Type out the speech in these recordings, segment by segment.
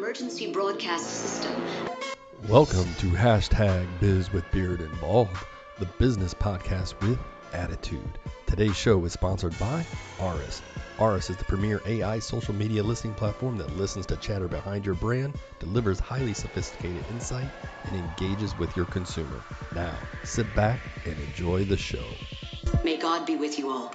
This is your emergency broadcast system. Welcome to hashtag Biz with Beard and Bald, the business podcast with attitude. Today's show is sponsored by Aris. Aris is the premier AI social media listening platform that listens to chatter behind your brand, delivers highly sophisticated insight, and engages with your consumer. Now, sit back and enjoy the show. May God be with you all.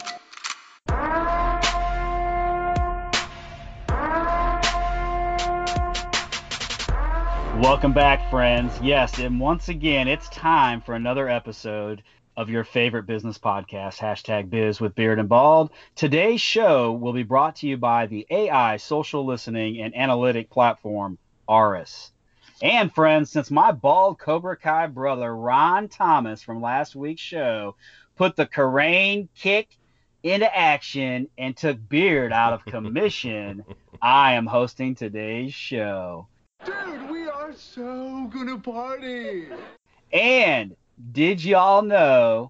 Welcome back, friends. Yes, and once again, it's time for another episode of your favorite business podcast, hashtag biz with beard and bald. Today's show will be brought to you by the AI social listening and analytic platform, Aris. And friends, since my bald Cobra Kai brother, Ron Thomas, from last week's show, put the crane kick into action and took Beard out of commission, I am hosting today's show. Dude, we are so gonna party. And did y'all know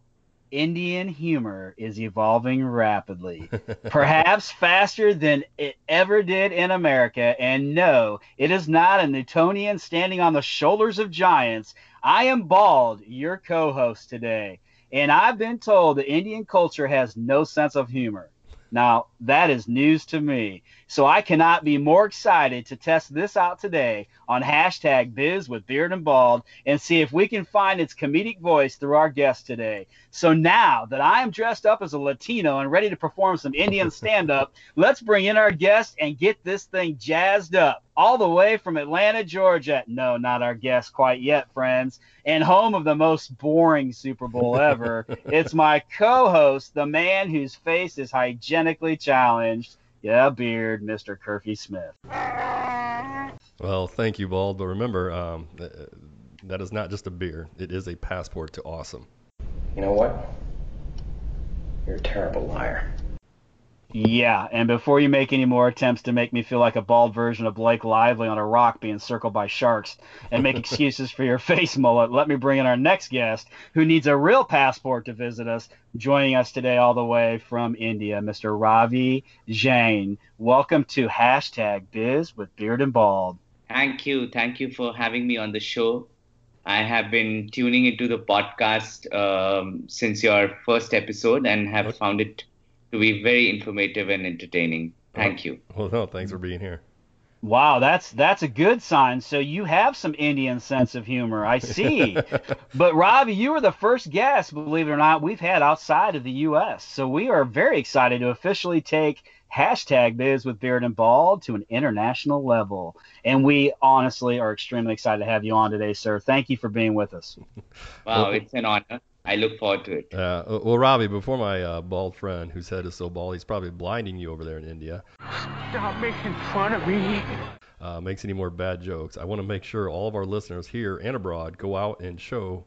Indian humor is evolving rapidly? Perhaps faster than it ever did in America. And no, it is not a Newtonian standing on the shoulders of giants. I am Bald, your co host today. And I've been told that Indian culture has no sense of humor. Now, that is news to me. So I cannot be more excited to test this out today on hashtag biz with beard and bald and see if we can find its comedic voice through our guest today. So now that I am dressed up as a Latino and ready to perform some Indian stand up, let's bring in our guest and get this thing jazzed up. All the way from Atlanta, Georgia. No, not our guest quite yet, friends. And home of the most boring Super Bowl ever. it's my co host, the man whose face is hygienically challenged. Yeah, beard, Mr. Curfy Smith. Well, thank you, Bald. But remember, um, that is not just a beer, it is a passport to awesome. You know what? You're a terrible liar. Yeah, and before you make any more attempts to make me feel like a bald version of Blake Lively on a rock being circled by sharks and make excuses for your face mullet, let me bring in our next guest who needs a real passport to visit us, joining us today all the way from India, Mr. Ravi Jain. Welcome to hashtag Biz with Beard and Bald. Thank you. Thank you for having me on the show. I have been tuning into the podcast um, since your first episode and have found it to be very informative and entertaining. Thank you. Well, no, thanks for being here. Wow, that's that's a good sign. So you have some Indian sense of humor. I see. but Ravi, you were the first guest, believe it or not, we've had outside of the U.S. So we are very excited to officially take hashtag Biz with Beard and Bald to an international level. And we honestly are extremely excited to have you on today, sir. Thank you for being with us. Wow, it's an honor. I look forward to it. Uh, well, Robbie, before my uh, bald friend, whose head is so bald, he's probably blinding you over there in India, Stop making fun of me. uh, makes any more bad jokes. I want to make sure all of our listeners here and abroad go out and show,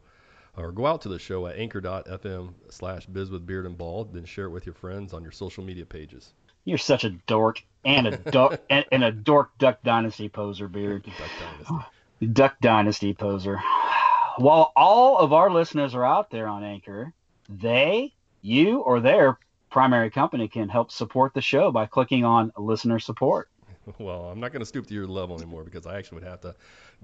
or go out to the show at anchor.fm slash biz with beard and bald, then share it with your friends on your social media pages. You're such a dork and a dork and, and a dork Duck Dynasty poser, Beard. Duck Dynasty. Duck Dynasty poser. While all of our listeners are out there on Anchor, they, you, or their primary company can help support the show by clicking on listener support. Well, I'm not going to stoop to your level anymore because I actually would have to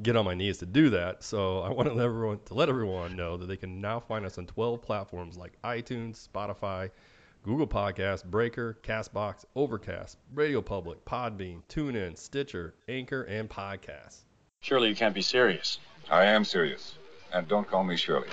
get on my knees to do that. So I want to let everyone to let everyone know that they can now find us on 12 platforms like iTunes, Spotify, Google Podcasts, Breaker, Castbox, Overcast, Radio Public, Podbean, TuneIn, Stitcher, Anchor, and Podcasts. Surely you can't be serious. I am serious. And don't call me Shirley.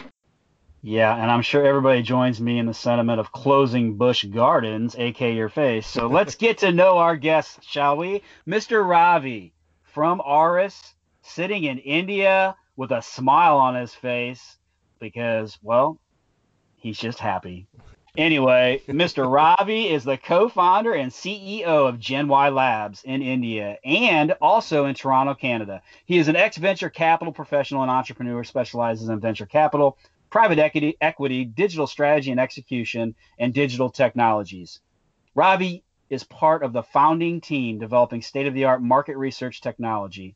Yeah, and I'm sure everybody joins me in the sentiment of closing Busch Gardens, aka your face. So let's get to know our guests, shall we? Mr. Ravi from Aris, sitting in India with a smile on his face because, well, he's just happy. Anyway, Mr. Ravi is the co-founder and CEO of Gen Y Labs in India and also in Toronto, Canada. He is an ex-venture capital professional and entrepreneur, specializes in venture capital, private equity, equity, digital strategy and execution, and digital technologies. Ravi is part of the founding team developing state-of-the-art market research technology,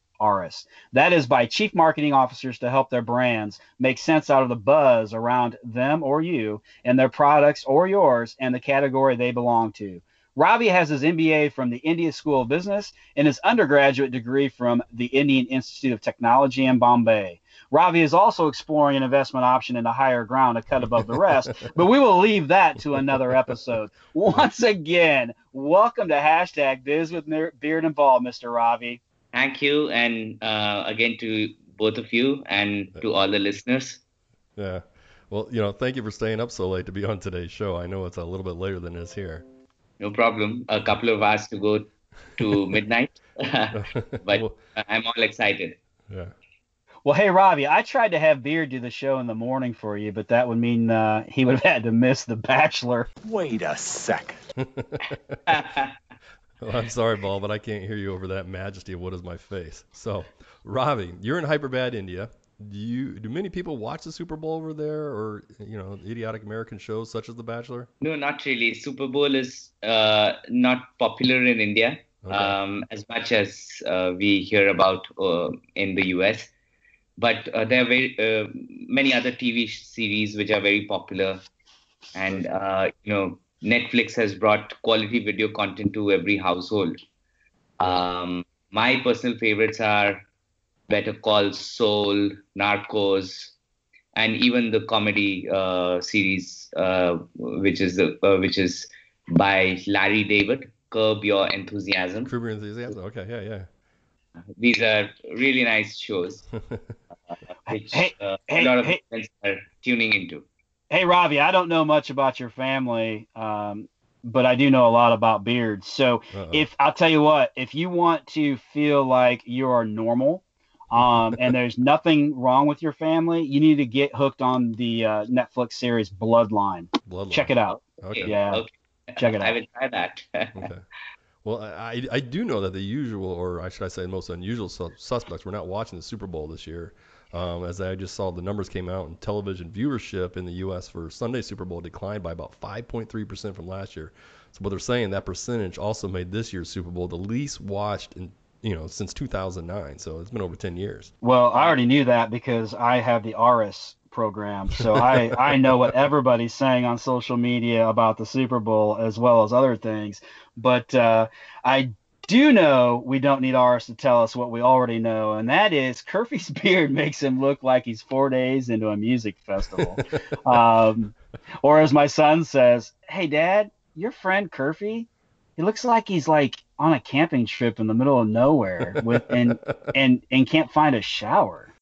That is by chief marketing officers to help their brands make sense out of the buzz around them or you and their products or yours and the category they belong to. Ravi has his MBA from the Indian School of Business and his undergraduate degree from the Indian Institute of Technology in Bombay. Ravi is also exploring an investment option in the higher ground to cut above the rest, but we will leave that to another episode. Once again, welcome to hashtag Biz with Beard and Bald, Mr. Ravi. Thank you, and uh, again to both of you and to all the listeners. Yeah. Well, you know, thank you for staying up so late to be on today's show. I know it's a little bit later than it is here. No problem. A couple of hours to go to midnight, but well, I'm all excited. Yeah. Well, hey, Ravi, I tried to have Beard do the show in the morning for you, but that would mean uh, he would have had to miss The Bachelor. Wait a sec. well, I'm sorry, Bald, but I can't hear you over that majesty of what is my face. So, Ravi, you're in Hyderabad, India do you do many people watch the Super Bowl over there, or you know, idiotic American shows such as The Bachelor? No, not really. Super Bowl is uh, not popular in India okay. um, as much as uh, we hear about uh, in the US. But uh, there are very uh, many other TV series which are very popular, and uh, you know, Netflix has brought quality video content to every household. Um, my personal favorites are Better Call Saul, Narcos, and even the comedy uh, series, uh, which is the uh, which is by Larry David, Curb Your Enthusiasm. Curb Your Enthusiasm. Okay, yeah, yeah. These are really nice shows, which hey, uh, hey, a lot of hey, friends are tuning into. Hey, Ravi, I don't know much about your family. Um, but I do know a lot about beards. So Uh-oh. if I'll tell you what, if you want to feel like you are normal, um, and there's nothing wrong with your family, you need to get hooked on the uh, Netflix series Bloodline. Bloodline. Check it out. Okay. Yeah. Okay. Check it out. I would try that. okay. Well, I, I do know that the usual, or I should I say, the most unusual su- suspects were not watching the Super Bowl this year. Um, as I just saw, the numbers came out, and television viewership in the U.S. for Sunday Super Bowl declined by about 5.3% from last year. So, what they're saying, that percentage also made this year's Super Bowl the least watched in you know since 2009 so it's been over 10 years well i already knew that because i have the aris program so i i know what everybody's saying on social media about the super bowl as well as other things but uh, i do know we don't need Aris to tell us what we already know, and that is Curfy's beard makes him look like he's four days into a music festival. um, or as my son says, "Hey, Dad, your friend Curfy, he looks like he's like on a camping trip in the middle of nowhere with and and and can't find a shower.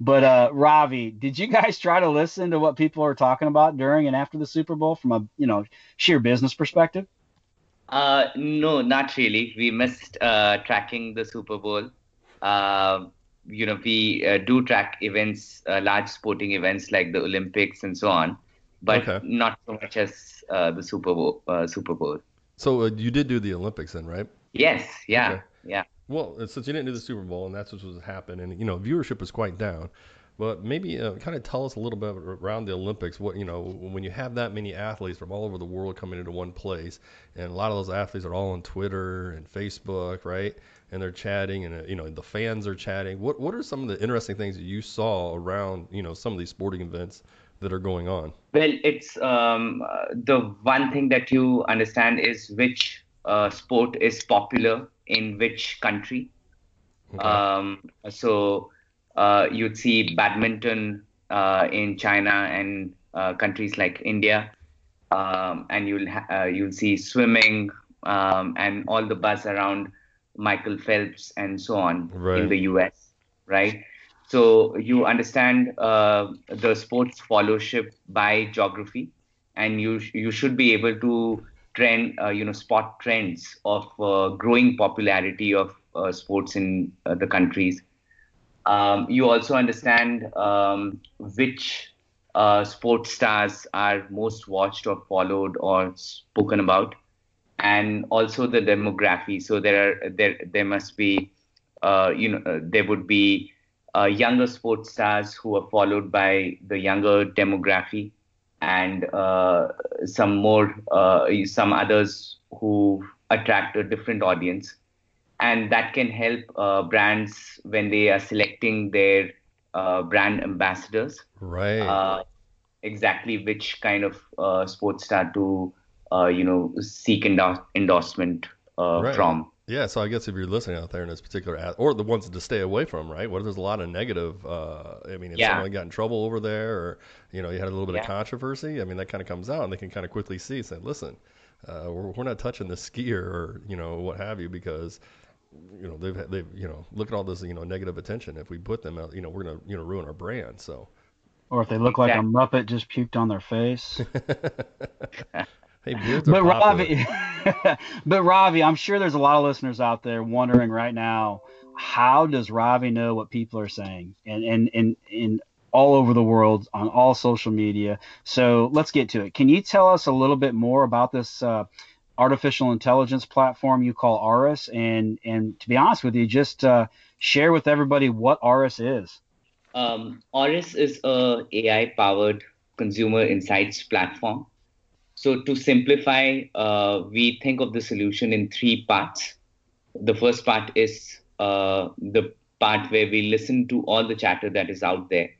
but uh, Ravi, did you guys try to listen to what people are talking about during and after the Super Bowl from a you know sheer business perspective? Uh, no, not really. We missed uh, tracking the Super Bowl. Uh, you know, we uh, do track events, uh, large sporting events like the Olympics and so on, but okay. not so much as uh, the Super Bowl. Super Bowl. So uh, you did do the Olympics then, right? Yes. Yeah. Okay. Yeah. Well, since you didn't do the Super Bowl and that's what was happening, and you know viewership was quite down, but maybe uh, kind of tell us a little bit around the Olympics. What you know when you have that many athletes from all over the world coming into one place, and a lot of those athletes are all on Twitter and Facebook, right? And they're chatting, and uh, you know the fans are chatting. What what are some of the interesting things that you saw around you know some of these sporting events that are going on? Well, it's um, the one thing that you understand is which uh, sport is popular in which country. Okay. Um, so uh, you'd see badminton uh, in China and uh, countries like India, um, and you'll ha- uh, you'll see swimming um, and all the buzz around Michael Phelps and so on right. in the U.S. Right. So you understand uh, the sports followership by geography, and you you should be able to trend uh, you know spot trends of uh, growing popularity of uh, sports in uh, the countries. Um, you also understand um, which uh, sports stars are most watched or followed or spoken about, and also the demography. So there are there there must be you know there would be uh, younger sports stars who are followed by the younger demography and uh, some more uh, some others who attract a different audience and that can help uh, brands when they are selecting their uh, brand ambassadors right exactly which kind of sports star to uh, you know, seek endorse, endorsement uh, Right. from. Yeah, so I guess if you're listening out there in this particular, ad, or the ones to stay away from, right? What if there's a lot of negative? Uh, I mean, if Yeah. someone got in trouble over there, or you know, you had a little bit of controversy. I mean, that kind of comes out, and they can kind of quickly see, say, listen, uh, we're, we're not touching the skier, or you know, what have you, because you know they've they've you know look at all this you know negative attention. If we put them out, you know, we're gonna you know ruin our brand. So, Or if they look like a Muppet just puked on their face. hey, beards but popular. Ravi, but Ravi, I'm sure there's a lot of listeners out there wondering right now, how does Ravi know what people are saying? And and and and all over the world on all social media. So let's get to it. Can you tell us a little bit more about this uh, artificial intelligence platform you call Aris? And and to be honest with you, just uh, share with everybody what Aris is. Um, Aris is a AI-powered consumer insights platform. So to simplify, uh, we think of the solution in three parts. The first part is uh, the part where we listen to all the chatter that is out there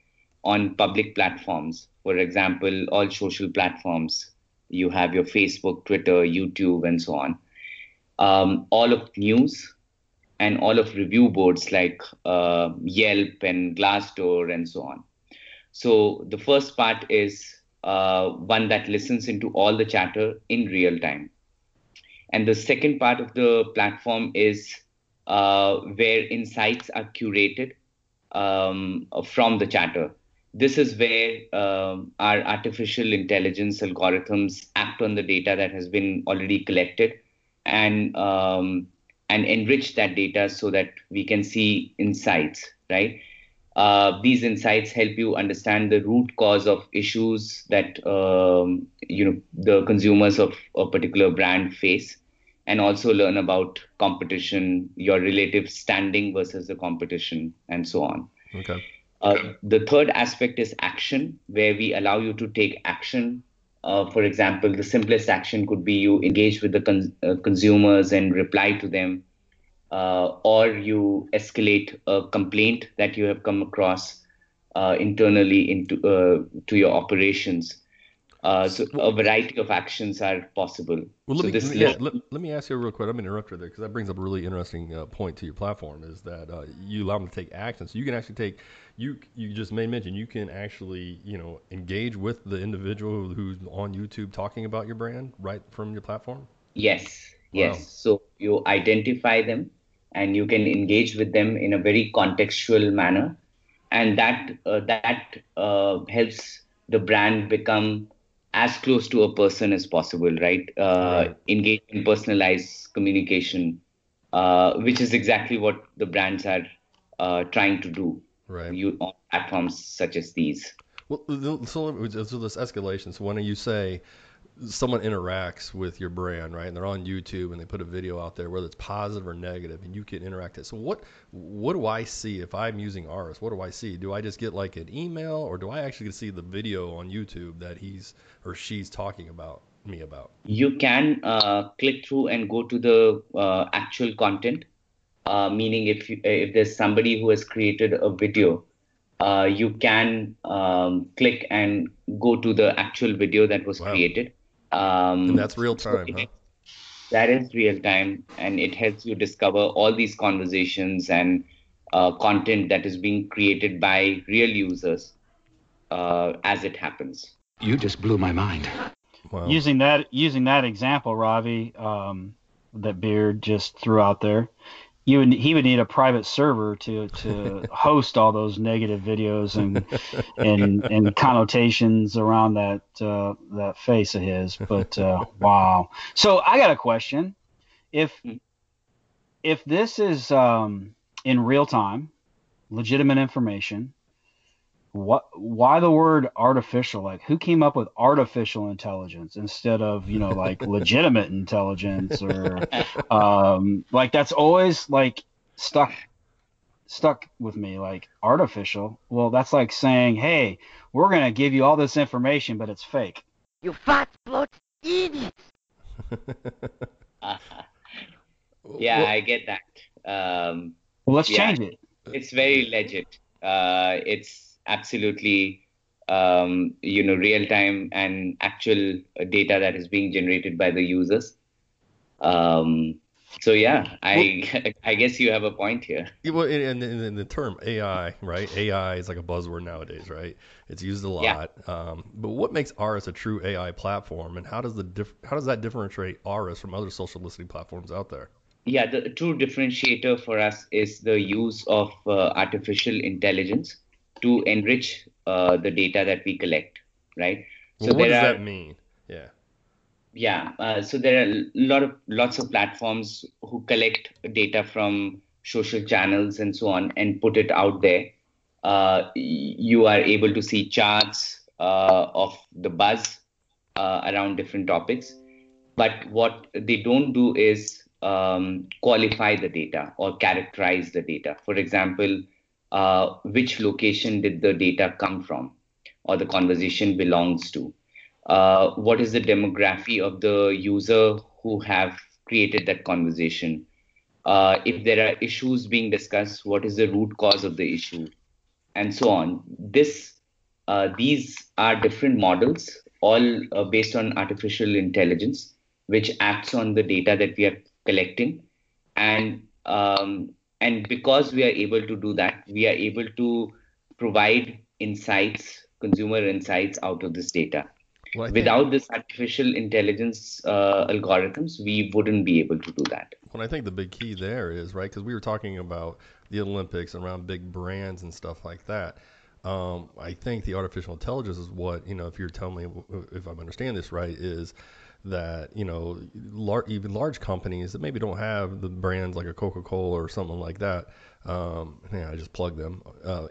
on public platforms. For example, all social platforms. You have your Facebook, Twitter, YouTube, and so on. Um, all of news, and all of review boards like uh, Yelp and Glassdoor and so on. So the first part is uh, one that listens into all the chatter in real time. And the second part of the platform is uh, where insights are curated um, from the chatter. This is where um, our artificial intelligence algorithms act on the data that has been already collected and um, and enrich that data so that we can see insights, right? Uh, these insights help you understand the root cause of issues that um, you know the consumers of a particular brand face, and also learn about competition, your relative standing versus the competition, and so on. Okay. Uh, the third aspect is action, where we allow you to take action. Uh, for example, the simplest action could be you engage with the con- uh, consumers and reply to them, uh, or you escalate a complaint that you have come across uh, internally into uh, to your operations. Uh, so a variety of actions are possible. Well, let so me this let, let, let me ask you real quick. I'm gonna interrupt you there because that brings up a really interesting uh, point to your platform. Is that uh, you allow them to take action, so you can actually take you you just made mention you can actually you know engage with the individual who's on YouTube talking about your brand right from your platform. Yes, Wow. yes. So you identify them and you can engage with them in a very contextual manner, and that uh, that uh, helps the brand become as close to a person as possible, right? Uh, Right. Engage in personalized communication, uh, which is exactly what the brands are uh, trying to do Right. you, on platforms such as these. Well, so, so this escalation. So when you say someone interacts with your brand, right, and they're on YouTube and they put a video out there, whether it's positive or negative, and you can interact it. So what what do I see if I'm using ours? What do I see? Do I just get like an email, or do I actually see the video on YouTube that he's or she's talking about me about? you can uh, click through and go to the uh, actual content. Uh, meaning, if you, if there's somebody who has created a video, uh, you can um, click and go to the actual video that was Wow. created. Um, And that's real so time, it- huh? That is real time, and it helps you discover all these conversations and uh, content that is being created by real users uh, as it happens. You just blew my mind. Wow. using that using that example, Ravi, um, that Beard just threw out there, you would he would need a private server to to host all those negative videos and and and connotations around that uh, that face of his. But uh, wow. So I got a question. If Hmm. if this is um, in real time, legitimate information, what why the word artificial like who came up with artificial intelligence instead of you know like legitimate intelligence or um like that's always like stuck stuck with me like artificial well that's like saying hey we're going to give you all this information but it's fake You fat blood idiot! yeah, Well, I get that. Um, well let's Yeah. change it it's very legit. Uh, it's absolutely um, you know, real time and actual data that is being generated by the users. Um, so yeah, I I guess you have a point here. Well, in, the term AI, right? AI is like a buzzword nowadays, right? It's used a lot. Yeah. Um, but what makes Aris a true AI platform, and how does the dif- how does that differentiate Aris from other social listening platforms out there? Yeah, the true differentiator for us is the use of uh, artificial intelligence to enrich uh, the data that we collect, right? Well, so what does are, that mean? Yeah yeah uh, so there are a lot of lots of platforms who collect data from social channels and so on and put it out there uh, you are able to see charts uh, of the buzz uh, around different topics but what they don't do is um, qualify the data or characterize the data for example uh, which location did the data come from or the conversation belongs to? Uh, what is the demography of the user who have created that conversation? Uh, if there are issues being discussed what is the root cause of the issue? And so on. This uh, these are different models all uh, based on artificial intelligence which acts on the data that we are collecting. And um, and because we are able to do that we are able to provide insights consumer insights out of this data well, Without this artificial intelligence uh, algorithms, we wouldn't be able to do that. Well, I think the big key there is right because we were talking about the Olympics around big brands and stuff like that. Um, I think the artificial intelligence is what you know. If you're telling me if I'm understanding this right, is that you know lar- even large companies that maybe don't have the brands like a Coca-Cola or something like that um, yeah, I just plug them. Uh,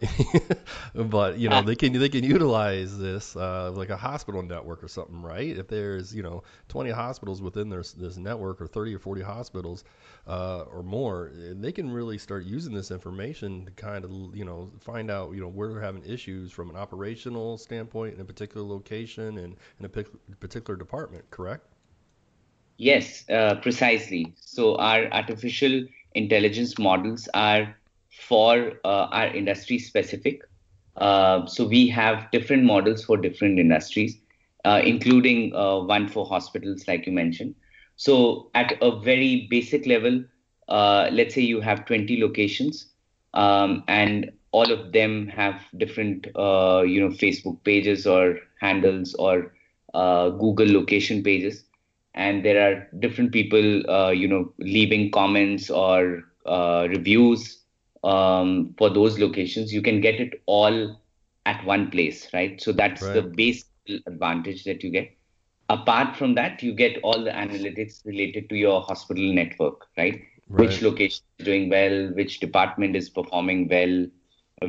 but you know, they can they can utilize this uh, like a hospital network or something, right? If there's you know 20 hospitals within their, this network or 30 or 40 hospitals uh, or more, they can really start using this information to kind of you know find out you know where they're having issues from an operational standpoint in a particular location and in a particular department. Correct? Yes, uh, precisely. So our artificial intelligence models are for uh, our industry specific. Uh, so we have different models for different industries, uh, including uh, one for hospitals, like you mentioned. So at a very basic level, uh, let's say you have 20 locations, um, and all of them have different, uh, you know, Facebook pages or handles or Google location pages, and there are different people, you know, leaving comments or reviews um, for those locations, you can get it all at one place, right? So that's right. the base advantage that you get. Apart from that, you get all the analytics related to your hospital network, right? right. Which location is doing well, which department is performing well,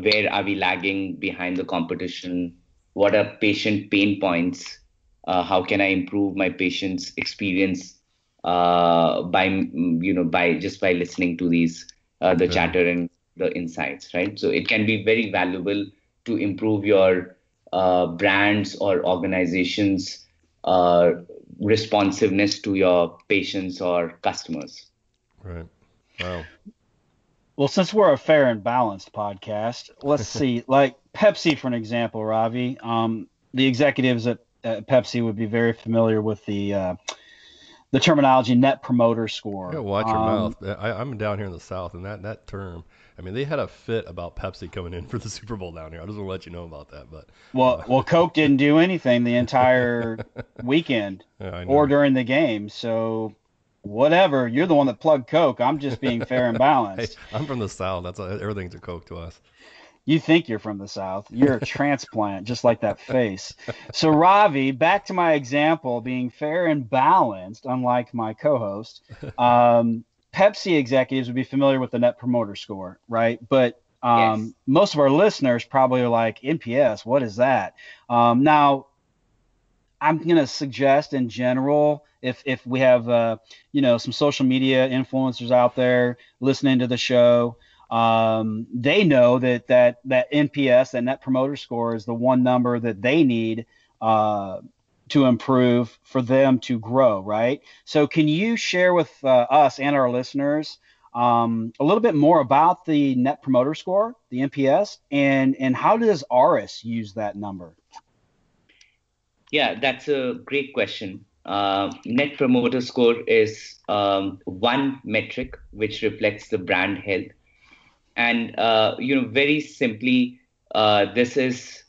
where are we lagging behind the competition, what are patient pain points, uh, how can I improve my patient's experience uh, by you know by just by listening to these uh, the chatter and the insights, right? So it can be very valuable to improve your uh, brands or organizations' uh, responsiveness to your patients or customers. Right. Wow. Well, since we're a fair and balanced podcast, let's see. Like Pepsi, for an example, Ravi. Um, the executives at, at, Pepsi would be very familiar with the uh, the terminology Net Promoter Score. Yeah, watch your um, mouth. I, I'm down here in the South, and that that term I mean, they had a fit about Pepsi coming in for the Super Bowl down here. I just want to let you know about that. But well, uh, well, Coke didn't do anything the entire weekend yeah, or during the game. So whatever, you're the one that plugged Coke. I'm just being fair and balanced. hey, I'm from the South. That's a, everything's a Coke to us. You think you're from the South. You're a transplant, just like that face. So, Ravi, back to my example, being fair and balanced, unlike my co host. Um, Pepsi executives would be familiar with the Net Promoter Score, right? But um, yes. most of our listeners probably are like, NPS, what is that? Um, now, I'm going to suggest in general, if if we have uh, you know some social media influencers out there listening to the show, um, they know that that that NPS, that Net Promoter Score, is the one number that they need uh, to improve for them to grow, right? So, can you share with uh, us and our listeners um, a little bit more about the Net Promoter Score, the NPS, and and how does ARIS use that number? Yeah, that's a great question. Uh, Net Promoter Score is um, one metric which reflects the brand health, and uh, you know, very simply, uh, this is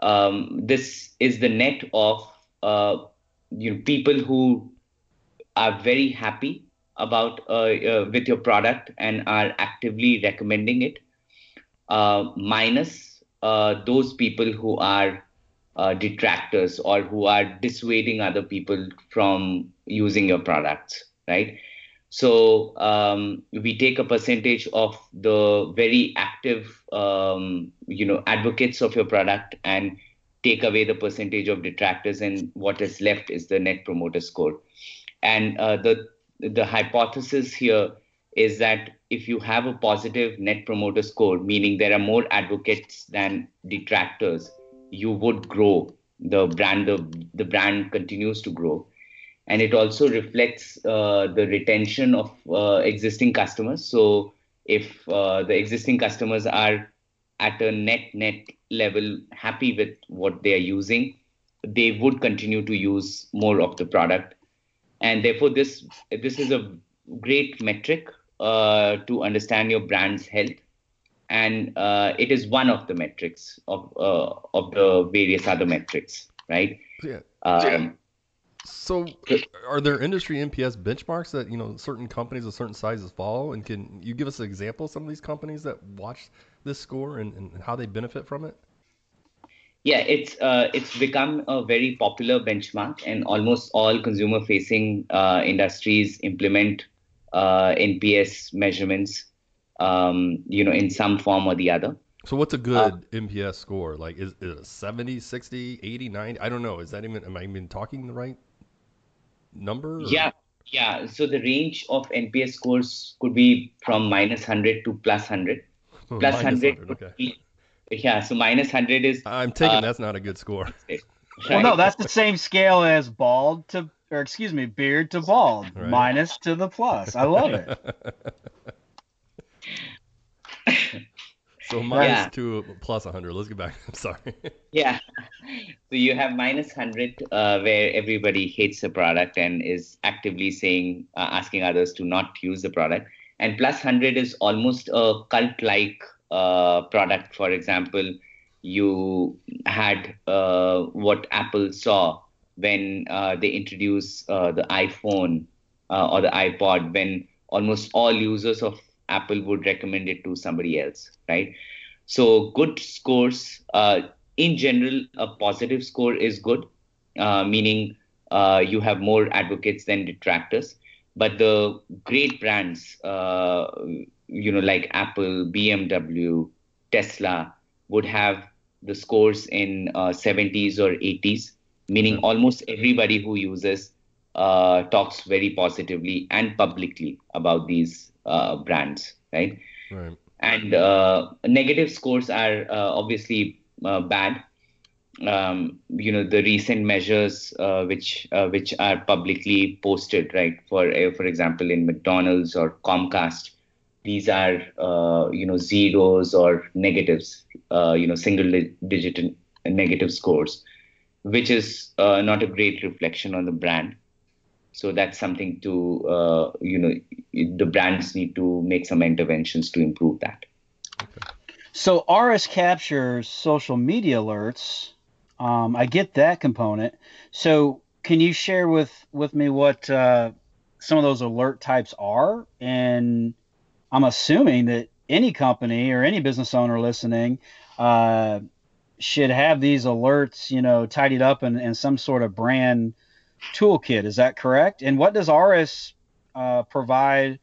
um, this is the net of uh, you know people who are very happy about uh, uh, with your product and are actively recommending it, minus those people who are uh, detractors or who are dissuading other people from using your products, right? So um, we take a percentage of the very active, um, you know, advocates of your product and take away the percentage of detractors, and what is left is the net promoter score. And uh, the the hypothesis here is that if you have a positive net promoter score, meaning there are more advocates than detractors, you would grow. The brand the, the brand continues to grow. And it also reflects uh, the retention of uh, existing customers. So if uh, the existing customers are at a net net level happy with what they are using they would continue to use more of the product and therefore this this is a great metric uh, to understand your brand's health and uh, it is one of the metrics of uh, of the various other metrics, right? Yeah. Um, so, are there industry NPS benchmarks that you know certain companies of certain sizes follow? And can you give us an example of some of these companies that watch this score and, and how they benefit from it? Yeah, it's uh, it's become a very popular benchmark, and almost all consumer-facing uh, industries implement uh, NPS measurements um, you know, in some form or the other. So what's a good uh, NPS score? Like is, is it 70, 60, 80, 90? I don't know. Is that even am I even talking the right number? Or? Yeah. Yeah, so the range of NPS scores could be from minus 100 to plus 100. Plus 100, 100 okay. Be, yeah, so minus 100 is I'm taking uh, that's not a good score. Right? Well, no, that's the same scale as bald to or excuse me, beard to bald, right. minus to the plus. I love it. So minus yeah. two plus 100. Let's get back. I'm sorry. yeah. So you have minus 100 uh, where everybody hates the product and is actively saying, uh, asking others to not use the product. And plus 100 is almost a cult like uh, product. For example, you had uh, what Apple saw when uh, they introduced uh, the iPhone or the iPod, when almost all users of Apple would recommend it to somebody else, right? So good scores, uh, in general, a positive score is good, uh, meaning uh, you have more advocates than detractors. But the great brands, uh, you know, like Apple, BMW, Tesla, would have the scores in 70s uh, or 80s, meaning almost everybody who uses uh, talks very positively and publicly about these uh, brands, right? Right. And uh, negative scores are uh, obviously uh, bad. Um, you know the recent measures uh, which uh, which are publicly posted, right? For for example, in McDonald's or Comcast, these are you know zeros or negatives, you know single digit negative scores, which is not a great reflection on the brand. So that's something to, uh, you know, the brands need to make some interventions to improve that. Okay. So Aris captures social media alerts. Um, I get that component. So can you share with with me what uh, some of those alert types are? And I'm assuming that any company or any business owner listening uh, should have these alerts, you know, tidied up in, in some sort of brand toolkit. Is that correct? And what does Aris uh, provide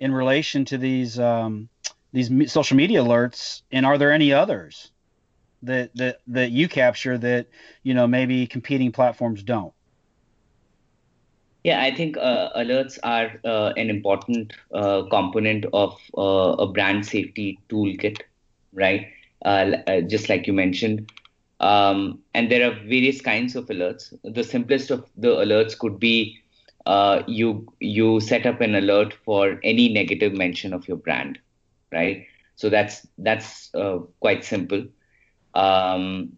in relation to these um, these social media alerts? And are there any others that that that you capture that you know maybe competing platforms don't? Yeah, I think uh, alerts are uh, an important uh, component of uh, a brand safety toolkit, right? Uh, just like you mentioned, um, and there are various kinds of alerts. The simplest of the alerts could be uh, you you set up an alert for any negative mention of your brand, right? So that's that's uh, quite simple. Um,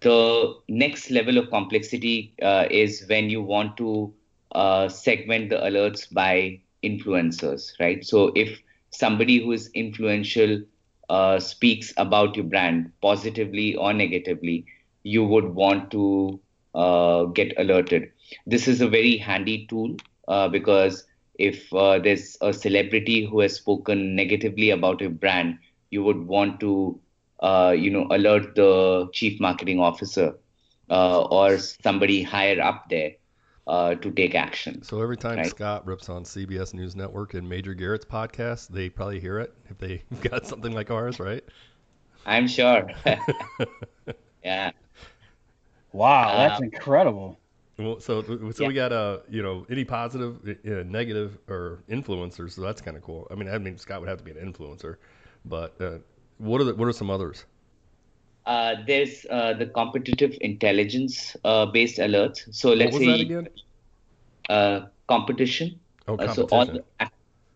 the next level of complexity uh, is when you want to uh, segment the alerts by influencers, right? So if somebody who is influential uh, speaks about your brand positively or negatively, you would want to uh, get alerted. This is a very handy tool uh, because if uh, there's a celebrity who has spoken negatively about a brand, you would want to, uh, you know, alert the chief marketing officer uh, or somebody higher up there uh, to take action. So every time right? Scott rips on CBS News Network and Major Garrett's podcast, they probably hear it if they've got something like ours, right? I'm sure. yeah. Wow, Uh, that's incredible. Well, so so Yeah. we got uh you know any positive, uh, negative, or influencers. So that's kind of cool. I mean, I mean Scott would have to be an influencer, but uh, what are the, what are some others? Uh, there's uh, the competitive intelligence uh, based alerts. So let's say that again? Uh, competition. Oh, Uh, so all competition. the,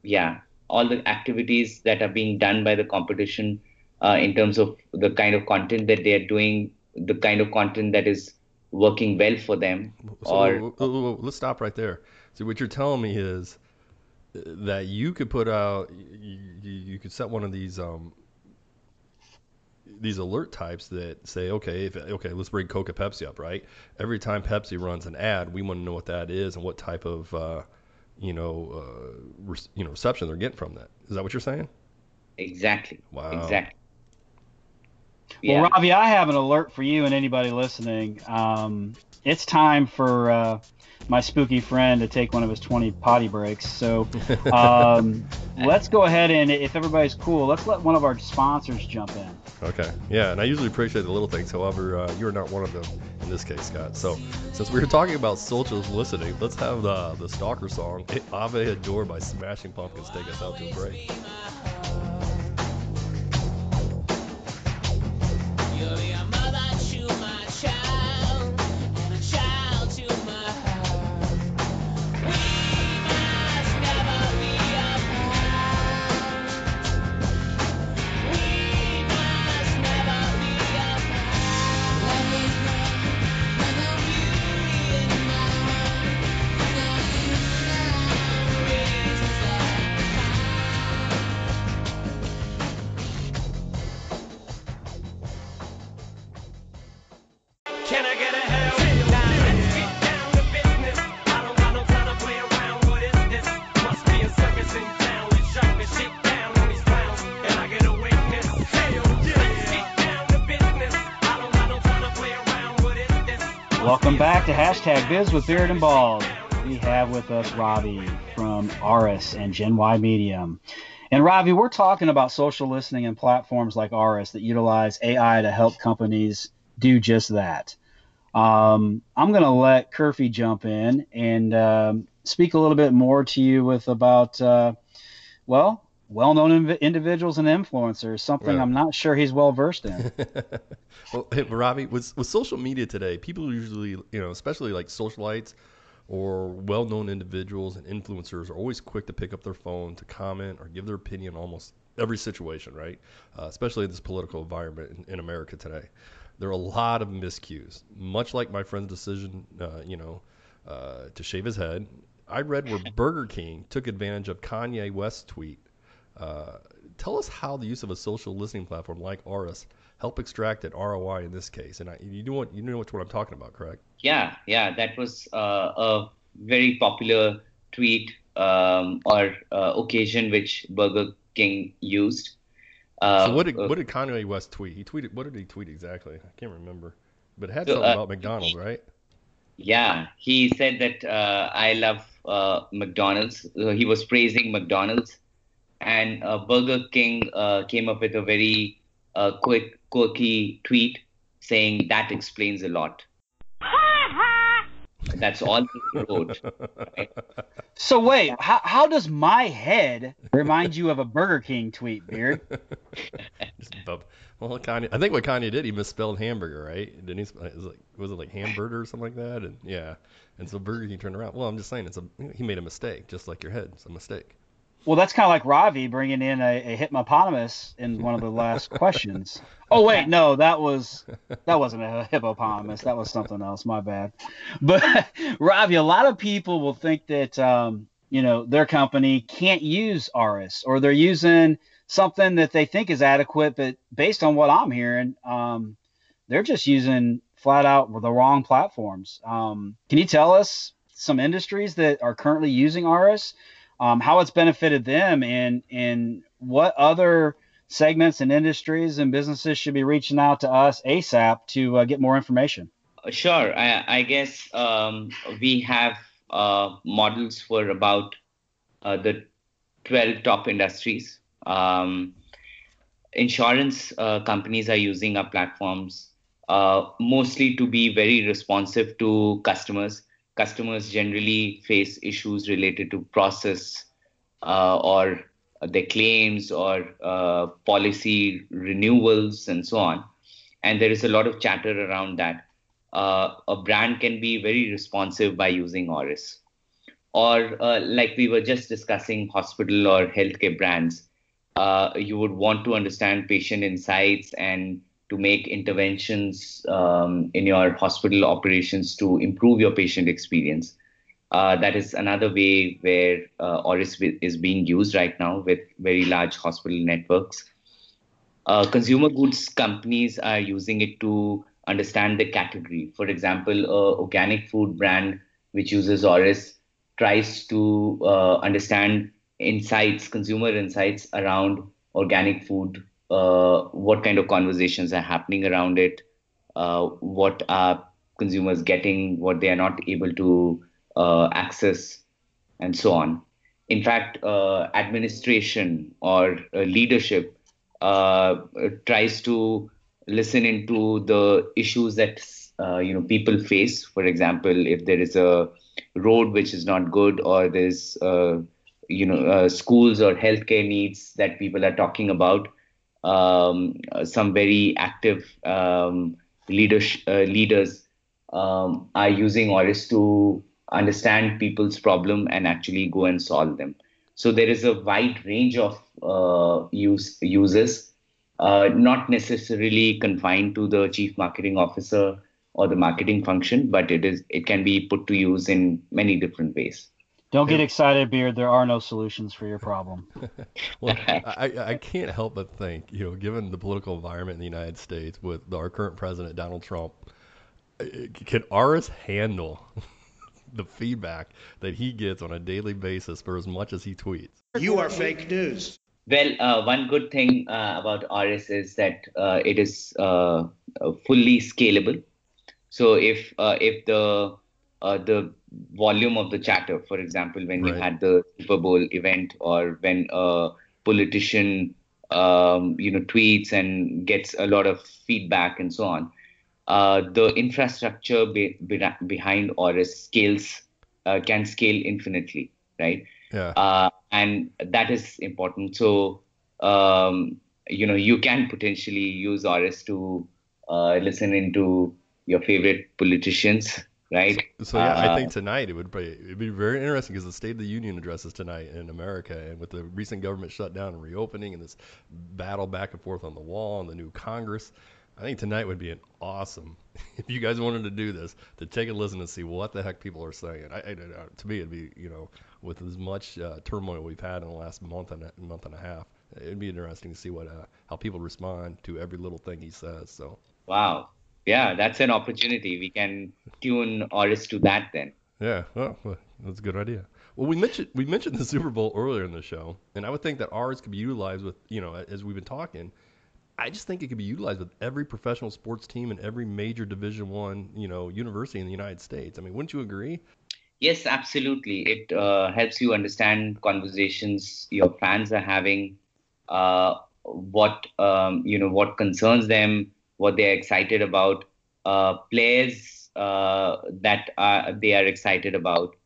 yeah, all the activities that are being done by the competition uh, in terms of the kind of content that they are doing, the kind of content that is working well for them, So or w- w- w- let's stop right there. So what you're telling me is that you could put out, you, you, you could set one of these um, these alert types that say, okay, if okay, let's bring Coca Pepsi up, right? Every time Pepsi runs an ad, we want to know what that is and what type of uh, you know uh, re- you know reception they're getting from that. Is that what you're saying? exactly, Wow. exactly. Well, Yeah. Ravi, I have an alert for you and anybody listening. Um, it's time for uh, my spooky friend to take one of his 20 potty breaks. So um, let's go ahead and, if everybody's cool, let's let one of our sponsors jump in. Okay. Yeah, and I usually appreciate the little things. However, uh, you're not one of them in this case, Scott. So, since we were talking about social listening, let's have the the stalker song "Ava Adore" by Smashing Pumpkins take us out to a break. Can hashtag Biz with Beard and Bald. We have with us Robbie from Aris and Gen Y Medium. And Robbie, we're talking about social listening and platforms like Aris that utilize AI to help companies do just that. Um, I'm going to let Curfy jump in and um, speak a little bit more to you with about, uh, well, well-known inv- individuals and influencers, something Right. I'm not sure he's well versed in. well, hey, Ravi, with with social media today, people usually, you know, especially like socialites or well-known individuals and influencers are always quick to pick up their phone to comment or give their opinion almost every situation, right? Uh, especially in this political environment in, in America today. There are a lot of miscues, much like my friend's decision, uh, you know, uh, to shave his head. I read where Burger King took advantage of Kanye West's tweet. Uh, tell us how the use of a social listening platform like Aris help extract an ROI in this case. And I, you know what you know what I'm talking about, correct? Yeah, yeah, that was uh, a very popular tweet um, or uh, occasion which Burger King used. Uh, so what did uh, what did Kanye West tweet? He tweeted what did he tweet exactly? I can't remember, but it had So, something uh, about McDonald's, right? Yeah, he said that uh, I love uh, McDonald's. He was praising McDonald's, and uh, Burger King uh, came up with a very uh, quick, quirky tweet saying that explains a lot. That's all he wrote. So wait, how, how does my head remind you of a Burger King tweet, Beard? Well, Kanye, I think what Kanye did, he misspelled hamburger, right? Didn't he? it Was, like, was it like hamburger or something like that? And yeah, and so Burger King turned around. Well, I'm just saying, it's a he made a mistake, just like your head. It's a mistake. Well, that's kind of like Ravi bringing in a, a hippopotamus in one of the last questions. Oh wait, no, that was that wasn't a hippopotamus. That was something else. My bad. But Ravi, a lot of people will think that um, you know their company can't use Aris, or they're using something that they think is adequate, but based on what I'm hearing, um, they're just using flat out the wrong platforms. Um, can you tell us some industries that are currently using Aris? Um, how it's benefited them, and and what other segments and industries and businesses should be reaching out to us ASAP to uh, get more information. Sure, I, I guess um, we have uh, models for about uh, the 12 top industries. Um, insurance uh, companies are using our platforms uh, mostly to be very responsive to customers customers generally face issues related to process uh, or their claims or uh, policy renewals and so on. And there is a lot of chatter around that. Uh, a brand can be very responsive by using Aris. Or, uh, like we were just discussing, hospital or healthcare brands, uh, you would want to understand patient insights and to make interventions um, in your hospital operations to improve your patient experience. Uh, that is another way where uh, Aris is being used right now with very large hospital networks. Uh, consumer goods companies are using it to understand the category. For example, a organic food brand which uses Aris tries to uh, understand insights, consumer insights around organic food uh, what kind of conversations are happening around it, uh, what are consumers getting, what they are not able to uh, access, and so on. In fact, uh, administration or uh, leadership uh, tries to listen into the issues that you know people face. For example, if there is a road which is not good, or there's you know schools or healthcare needs that people are talking about um, some very active um, leaders, uh, leaders um, are using Aris to understand people's problem and actually go and solve them. So there is a wide range of uh, use users, uh, not necessarily confined to the chief marketing officer or the marketing function, but it is it can be put to use in many different ways. Don't get excited, Beard. There are no solutions for your problem. well, I, I can't help but think, you know, given the political environment in the United States with our current president, Donald Trump, uh, can Aris handle the feedback that he gets on a daily basis for as much as he tweets? You are fake news. Well, uh, one good thing uh, about Aris is that uh, it is uh, fully scalable. So if uh, if the the volume of the chatter. For example, when right. you had the Super Bowl event, or when a politician, um, you know, tweets and gets a lot of feedback and so on, uh, the infrastructure be, be, behind Aris scales uh, can scale infinitely, right? Yeah. Uh, and that is important. So, um, you know, you can potentially use Aris to uh, listen into your favorite politicians right? So, yeah, uh, I think tonight it would be it'd be very interesting because the State of the Union addresses tonight in America, and with the recent government shutdown and reopening, and this battle back and forth on the wall, and the new Congress. I think tonight would be an awesome, if you guys wanted to do this, to take a listen and see what the heck people are saying. I, I, to me, it'd be, you know, with as much uh, turmoil we've had in the last month and a, month and a half, it'd be interesting to see what uh, how people respond to every little thing he says. So. Wow, yeah, that's an opportunity. We can tune Aris to that then. Yeah, well, that's a good idea. Well, we mentioned we mentioned the Super Bowl earlier in the show, and I would think that ours could be utilized with, you know, as we've been talking. I just think it could be utilized with every professional sports team and every major Division One, you know, university in the United States. I mean, wouldn't you agree? Yes, absolutely. It uh, helps you understand conversations your fans are having, uh, what um, you know, what concerns them, what they're excited about, uh, players uh, that are, they are excited about.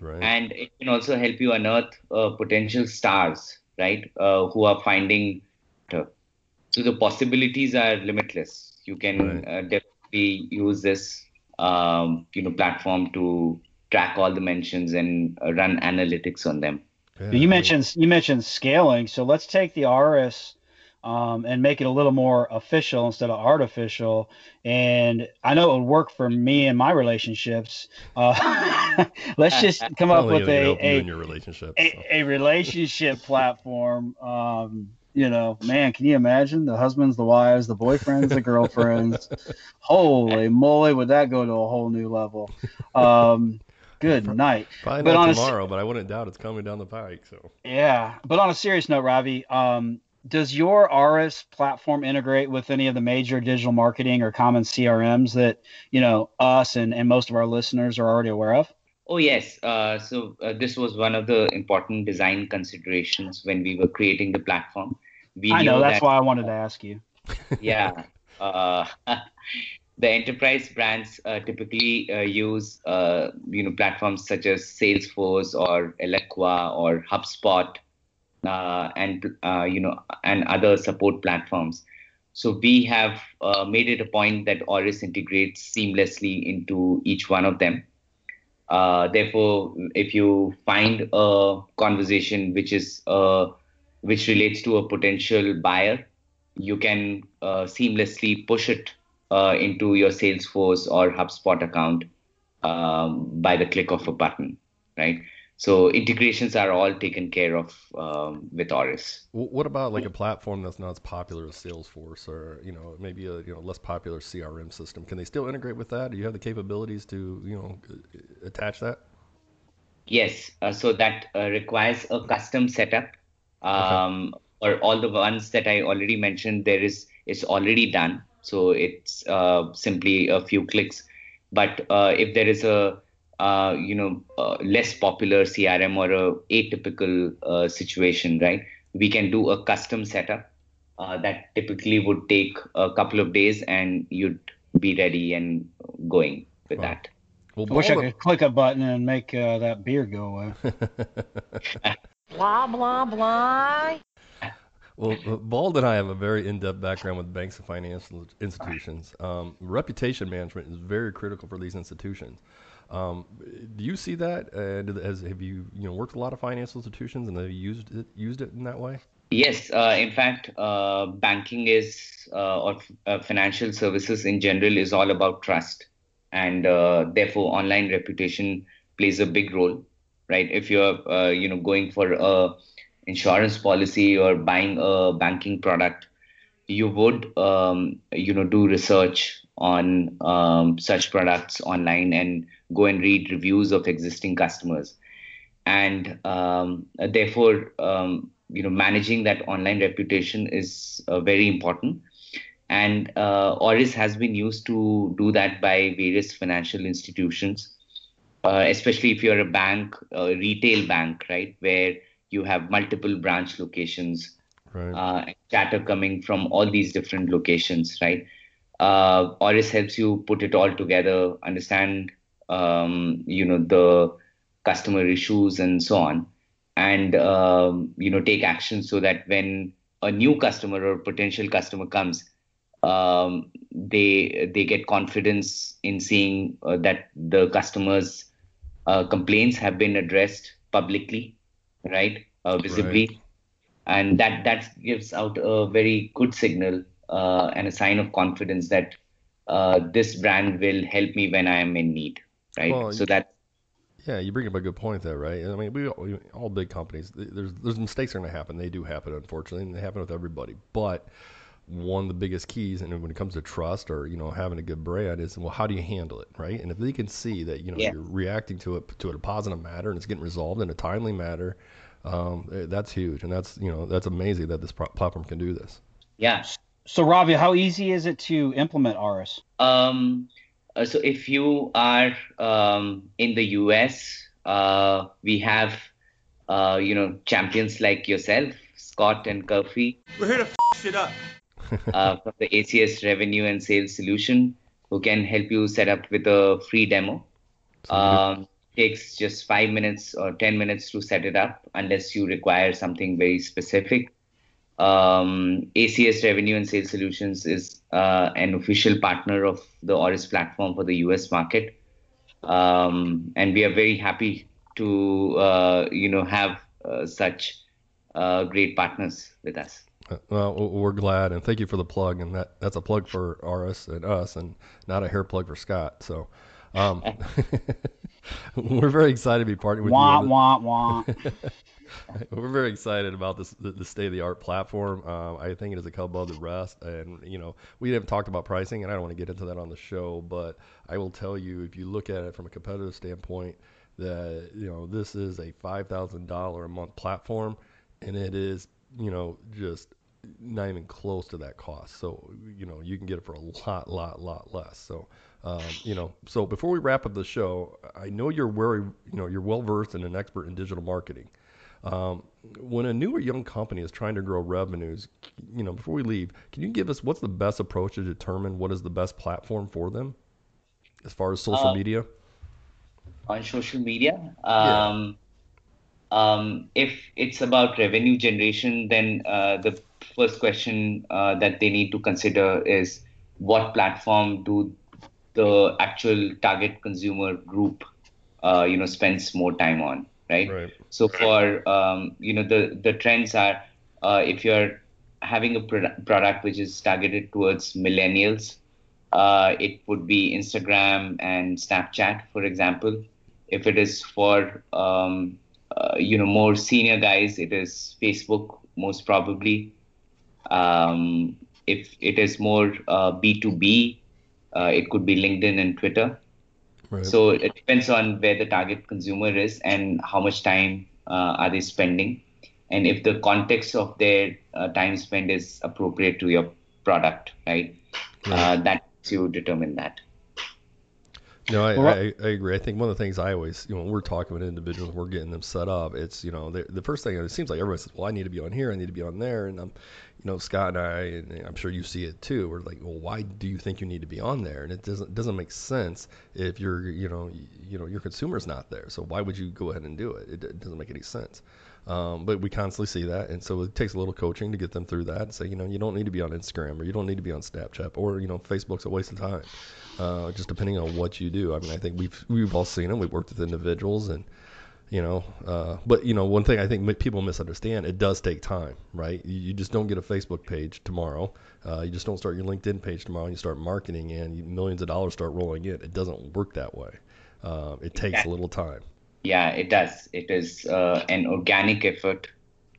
Right. And it can also help you unearth uh, potential stars, right, uh, who are finding. So the possibilities are limitless. You can right. Uh, definitely use this, um, you know, platform to track all the mentions and uh, run analytics on them. Yeah, you mentioned you mentioned scaling, so let's take the Aris um, and make it a little more official instead of artificial. And I know it would work for me and my relationships. Uh, let's just come up with it'll a you a, your relationship. a, so. a relationship platform. Um, you know, man, can you imagine the husbands, the wives, the boyfriends, the girlfriends? Holy moly, would that go to a whole new level? Um, good night. Probably but not on a s- tomorrow, but I wouldn't doubt it's coming down the pike. So Yeah, but on a serious note, Ravi, um, does your Aris platform integrate with any of the major digital marketing or common CRMs that you know us and, and most of our listeners are already aware of? Oh, yes. Uh, so uh, this was one of the important design considerations when we were creating the platform. We I know that's that- why I wanted to ask you. yeah. Uh, the enterprise brands uh, typically uh, use uh, you know platforms such as Salesforce or Eloqua or HubSpot and uh, you know and other support platforms. So we have uh, made it a point that Aris integrates seamlessly into each one of them. Uh, therefore, if you find a conversation which is uh, which relates to a potential buyer, you can uh, seamlessly push it uh, into your Salesforce or HubSpot account um, by the click of a button, right? So integrations are all taken care of um, with Aris. What about like a platform that's not as popular as Salesforce, or you know maybe a you know less popular CRM system? Can they still integrate with that? Do you have the capabilities to you know attach that? Yes, uh, so that uh, requires a custom setup. Um, Or all the ones that I already mentioned, there is it's already done. So it's uh, simply a few clicks. But uh, if there is a uh, you know uh, less popular CRM or a atypical uh, situation, right? We can do a custom setup uh, that typically would take a couple of days, and you'd be ready and going with Wow. that. Well, I wish I Ball- could click a button and make uh, that beer go away. Blah, blah, blah. Well, Bald and I have a very in-depth background with banks and financial institutions. Um, reputation management is very critical for these institutions. Um, do you see that? And as have you, you know, worked a lot of financial institutions and have you used it used it in that way? Yes, uh, in fact, uh, banking is uh, or uh, financial services in general is all about trust, and uh, therefore online reputation plays a big role, right? If you're uh, you know going for a insurance policy or buying a banking product, you would um, you know do research on um, such products online and go and read reviews of existing customers and um, therefore um, you know managing that online reputation is uh, very important and uh, Aris has been used to do that by various financial institutions uh, especially if you're a bank a retail bank right where you have multiple branch locations Right. uh, chatter coming from all these different locations, right? Uh, Aris helps you put it all together, understand, um, you know, the customer issues and so on, and um, you know, take action so that when a new customer or potential customer comes, um, they they get confidence in seeing uh, that the customers' uh, complaints have been addressed publicly, right, uh, visibly. And that that gives out a very good signal uh, and a sign of confidence that uh, this brand will help me when I am in need, right? Well, so that Yeah, you bring up a good point there, right? I mean, we all, we- all big companies, there's there's mistakes are going to happen. They do happen, unfortunately, and they happen with everybody. But one of the biggest keys, and when it comes to trust or you know having a good brand, is well, how do you handle it, right? And if they can see that you know Yeah. you're reacting to it to it a positive matter and it's getting resolved in a timely manner, um, eh, that's huge, and that's you know that's amazing that this pro- platform can do this. yeah. So, Ravi, how easy is it to implement Aris? Um, uh, so if you are um, in the US, uh, we have uh, you know champions like yourself, Scott and Curfy. We're here to f shit up. uh, from the ACS Revenue and Sales Solution, who can help you set up with a free demo. Um, takes just five minutes or 10 minutes to set it up, unless you require something very specific. Um, ACS Revenue and Sales Solutions is uh, an official partner of the Aris platform for the US market. Um, and we are very happy to uh, you know have uh, such uh, great partners with us. Uh, Well, we're glad, and thank you for the plug. And that that's a plug for Aris and us, and not a hair plug for Scott. So, um, we're very excited to be partnering with Wah, you. wah, wah. We're very excited about this the, the state of the art platform. Um, I think it is a couple of the rest, and you know we haven't talked about pricing, and I don't want to get into that on the show, but I will tell you if you look at it from a competitive standpoint, that you know this is a five thousand dollar a month platform, and it is you know just not even close to that cost. So you know you can get it for a lot, lot, lot less. So um, you know so before we wrap up the show, I know you're very you know you're well versed and an expert in digital marketing. Um, when a new or young company is trying to grow revenues, you know, before we leave, can you give us what's the best approach to determine what is the best platform for them as far as social Uh, media? on social media. Um, um, if it's about revenue generation, then uh, the first question uh, that they need to consider is what platform do the actual target consumer group, uh, you know, spends more time on, right? Right. So for um, you know the the trends are uh, if you're having a pro- product which is targeted towards millennials, uh, it would be Instagram and Snapchat, for example. If it is for um, uh, you know more senior guys, it is Facebook most probably. Um, if it is more uh, B2B, uh, it could be LinkedIn and Twitter. Right. So it depends on where the target consumer is and how much time uh, are they spending, and if the context of their uh, time spent is appropriate to your product, right? Uh, that you determine that. No, I, Well, I, I agree. I think one of the things I always, you know, when we're talking with individuals, we're getting them set up. It's, you know, the, the first thing it seems like everyone says, well, I need to be on here, I need to be on there, and I'm, you know, Scott and I, and I'm sure you see it too. We're like, well, why do you think you need to be on there? And it doesn't doesn't make sense if you're, you know, y- you know, your consumer's not there. So why would you go ahead and do it? It, it doesn't make any sense. Um, but we constantly see that, and so it takes a little coaching to get them through that. And say, you know, you don't need to be on Instagram, or you don't need to be on Snapchat, or you know, Facebook's a waste of time. Uh, just depending on what you do. I mean, I think we've we've all seen them. We've worked with individuals, and you know, uh, but you know, one thing I think people misunderstand: it does take time, right? You, you just don't get a Facebook page tomorrow. Uh, you just don't start your LinkedIn page tomorrow. and You start marketing, and you, millions of dollars start rolling in. It doesn't work that way. Uh, it takes a little time. Yeah, it does. It is uh, an organic effort,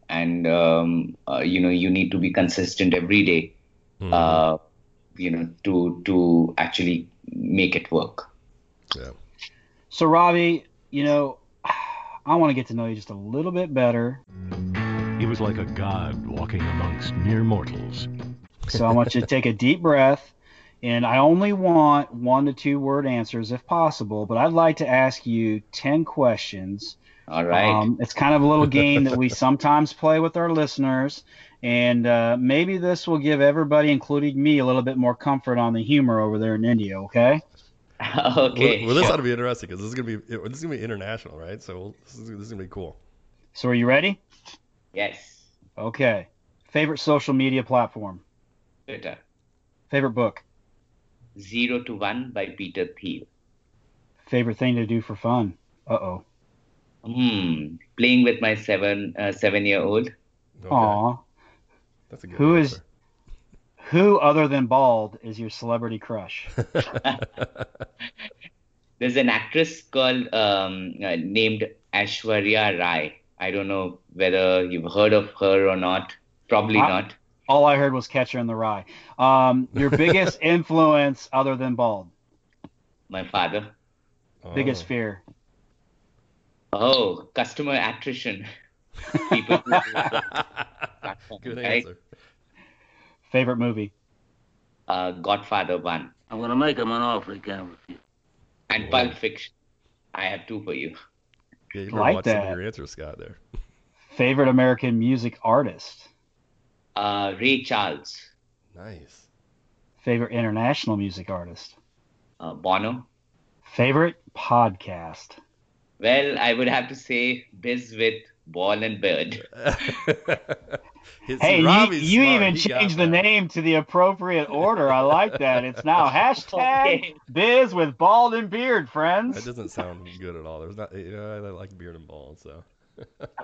and um, uh, you know you need to be consistent every day, Mhm. uh, you know, to to actually make it work. yeah. So, Robbie, you know, I want to get to know you just a little bit better. He was like a god walking amongst mere mortals. So, I want you to take a deep breath. And I only want one to two word answers if possible, but I'd like to ask you 10 questions. All right. Um, it's kind of a little game that we sometimes play with our listeners. And uh, maybe this will give everybody, including me, a little bit more comfort on the humor over there in India, okay? okay. Well, well, this ought to be interesting because this is gonna be this is gonna be international, right? So this is, this is gonna be cool. So, are you ready? Yes. Okay. Favorite social media platform? Twitter. Favorite book? Zero to One by Peter Thiel. Favorite thing to do for fun? Uh oh. Hmm. Playing with my seven uh, seven year old. Okay. Aw. That's a good Who is answer. who other than bald is your celebrity crush? There's an actress called um, uh, named Aishwarya Rai. I don't know whether you've heard of her or not. Probably Uh, not. All I heard was Catcher in the Rye. Um, your biggest influence other than bald? My father. Biggest Oh. fear? Oh, customer attrition. People Good right? answer. Favorite movie? Uh, Godfather One I'm gonna make him an offer he can't refuse. and Pulp Fiction. I have two for you. Yeah, you Like watch some that. of your answers, Scott. There. Favorite American music artist? Uh, Ray Charles, Nice. Favorite international music artist? uh, Bono. Favorite podcast? Well, I would have to say Biz with Ball and Bird. Hey, you, Robbie's you smart. even He changed the that. name to the appropriate order. I like that. It's now hashtag Okay. biz with bald and beard, friends. That doesn't sound good at all. There's not. You know, I like beard and bald, so.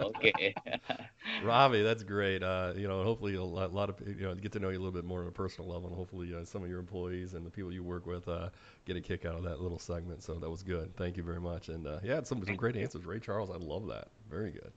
Okay. Ravi, that's great. Uh, you know, hopefully a lot, lot of you know get to know you a little bit more on a personal level, and hopefully uh, some of your employees and the people you work with uh, get a kick out of that little segment. So that was good. Thank you very much. And uh, yeah, some some great answers, Ray Charles. I love that. Very good.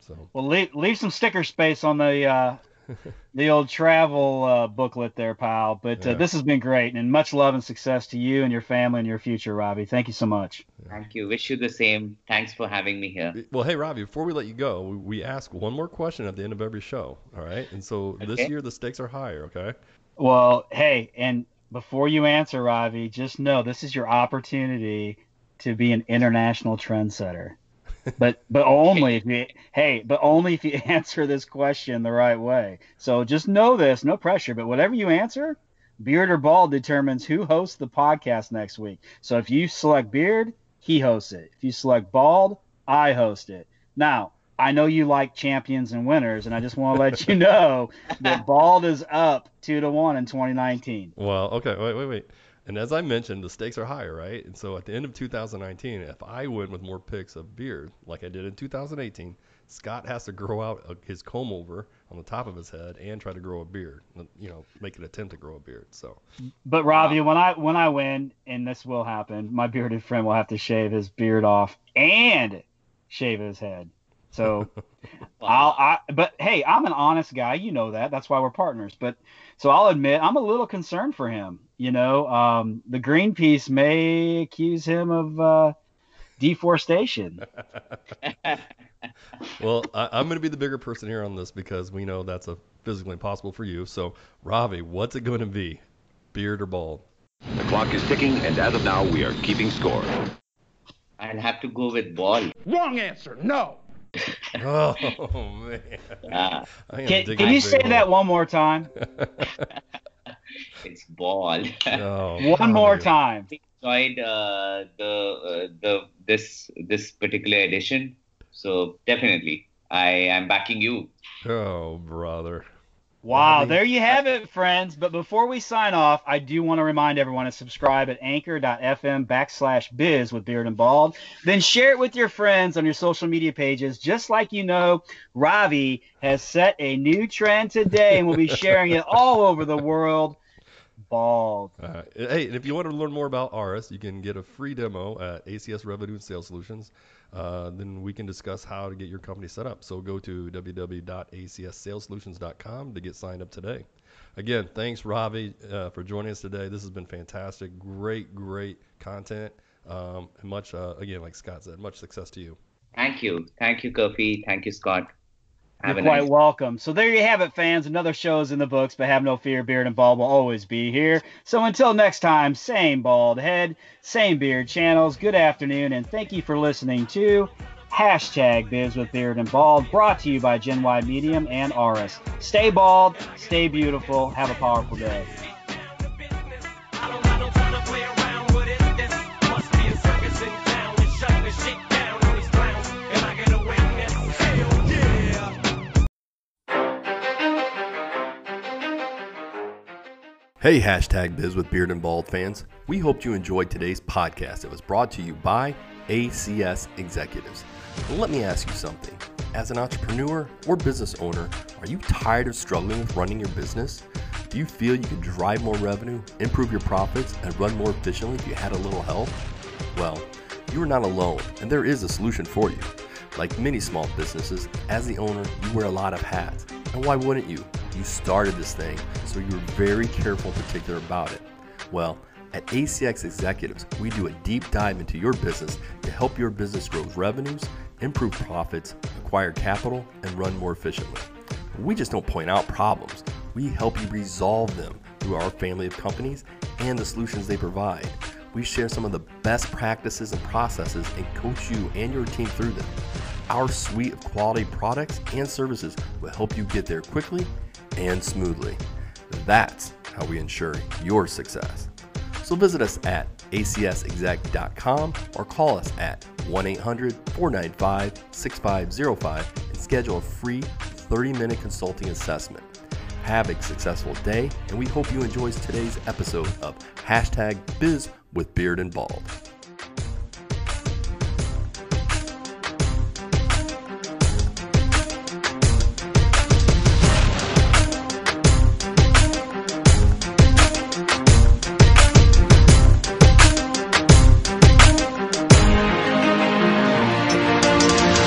So Well, leave, leave some sticker space on the uh, the old travel uh, booklet there, pal. But uh, this has been great, and much love and success to you and your family and your future, Robbie. Thank you so much. Thank you. Wish you the same. Thanks for having me here. Well, hey, Robbie, before we let you go, we, we ask one more question at the end of every show. All right. And so this year the stakes are higher. Okay. Well, hey, and before you answer, Ravi, just know this is your opportunity to be an international trendsetter. But but only if you hey, but only if you answer this question the right way. So just know this, no pressure, but whatever you answer, Beard or Bald determines who hosts the podcast next week. So if you select Beard, he hosts it. If you select Bald, I host it. Now, I know you like champions and winners, and I just want to let you know that Bald is up two to one in 2019. Well, okay. Wait, wait, wait. And as I mentioned, the stakes are higher, right? And so at the end of 2019, if I win with more picks of beard, like I did in 2018, Scott has to grow out uh, his comb over on the top of his head and try to grow a beard. You know, make an attempt to grow a beard. So But Ravi, when I when I win, and this will happen, my bearded friend will have to shave his beard off and shave his head. So I'll I but hey, I'm an honest guy, you know that. That's why we're partners. But so I'll admit I'm a little concerned for him. You know, um, the Greenpeace may accuse him of uh, deforestation. well, I, I'm going to be the bigger person here on this because we know that's a physically impossible for you. So, Ravi, what's it going to be? Beard or bald? The clock is ticking, and as of now, we are keeping score. I'll have to go with bald. Wrong answer. No. Oh man. I am Can, can you say hole. that one more time? it's ball. Oh, One more time. enjoyed uh, the uh, the this this particular edition. So definitely, I am backing you. Oh, brother. Wow, there you have it, friends. But before we sign off, I do want to remind everyone to subscribe at anchor.fm backslash biz with Beard and Bald. Then share it with your friends on your social media pages, just like you know Ravi has set a new trend today and we will be sharing it all over the world. Bald. Uh, hey, and if you want to learn more about Aris, you can get a free demo at ACS Revenue and Sales Solutions. Uh, then we can discuss how to get your company set up. So go to www.acsalesolutions.com to get signed up today. Again, thanks, Ravi, uh, for joining us today. This has been fantastic. Great, great content. Um, and much, uh, again, like Scott said, much success to you. Thank you, thank you, Kofi. Thank you, Scott. You're quite nice. welcome. So there you have it, fans. Another show is in the books, but have no fear. Beard and Bald will always be here. So until next time, same bald head, same beard channels. Good afternoon, and thank you for listening to hashtag Biz with Beard and Bald, brought to you by Gen Y Medium and Aris. Stay bald, stay beautiful, have a powerful day. Hey, hashtag Biz with Beard and Bald fans. We hoped you enjoyed today's podcast. It was brought to you by ACS Executives. Let me ask you something. As an entrepreneur or business owner, are you tired of struggling with running your business? Do you feel you could drive more revenue, improve your profits, and run more efficiently if you had a little help? Well, you are not alone, and there is a solution for you. Like many small businesses, as the owner, you wear a lot of hats. And why wouldn't you? You started this thing, so you're very careful and particular about it. Well, at ACS Executives, we do a deep dive into your business to help your business grow revenues, improve profits, acquire capital, and run more efficiently. We just don't point out problems, we help you resolve them through our family of companies and the solutions they provide. We share some of the best practices and processes and coach you and your team through them. Our suite of quality products and services will help you get there quickly and smoothly. That's how we ensure your success. So visit us at acsexec.com or call us at 1 800 495 6505 and schedule a free 30 minute consulting assessment. Have a successful day, and we hope you enjoyed today's episode of Hashtag Biz with Beard and Bald.